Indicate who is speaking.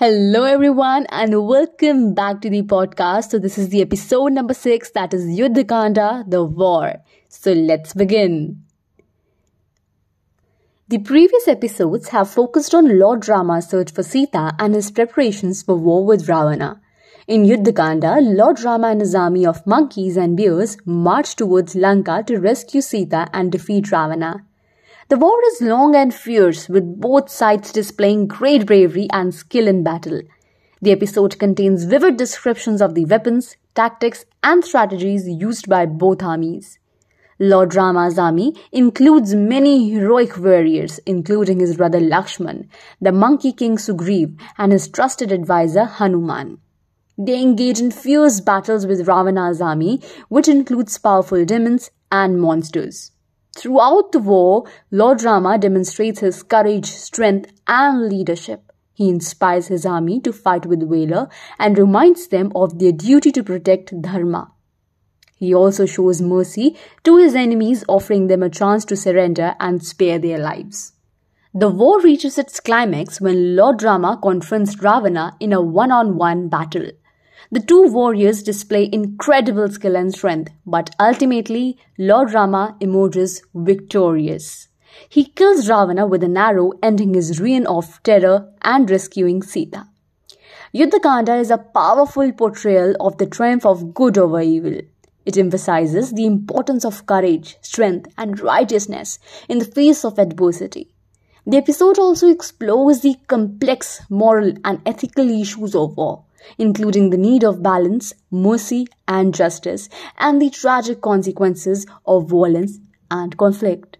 Speaker 1: Hello, everyone, and welcome back to the podcast. So, this is the episode number six that is Yuddhakanda, the war. So, let's begin. The previous episodes have focused on Lord Rama's search for Sita and his preparations for war with Ravana. In Yuddhakanda, Lord Rama and his army of monkeys and bears march towards Lanka to rescue Sita and defeat Ravana. The war is long and fierce, with both sides displaying great bravery and skill in battle. The episode contains vivid descriptions of the weapons, tactics, and strategies used by both armies. Lord Rama's army includes many heroic warriors, including his brother Lakshman, the monkey king Sugriv, and his trusted advisor Hanuman. They engage in fierce battles with Ravana's army, which includes powerful demons and monsters. Throughout the war, Lord Rama demonstrates his courage, strength, and leadership. He inspires his army to fight with valor and reminds them of their duty to protect Dharma. He also shows mercy to his enemies, offering them a chance to surrender and spare their lives. The war reaches its climax when Lord Rama confronts Ravana in a one on one battle. The two warriors display incredible skill and strength, but ultimately, Lord Rama emerges victorious. He kills Ravana with an arrow, ending his reign of terror and rescuing Sita. Yuddhakanda is a powerful portrayal of the triumph of good over evil. It emphasizes the importance of courage, strength, and righteousness in the face of adversity. The episode also explores the complex moral and ethical issues of war, including the need of balance, mercy, and justice, and the tragic consequences of violence and conflict.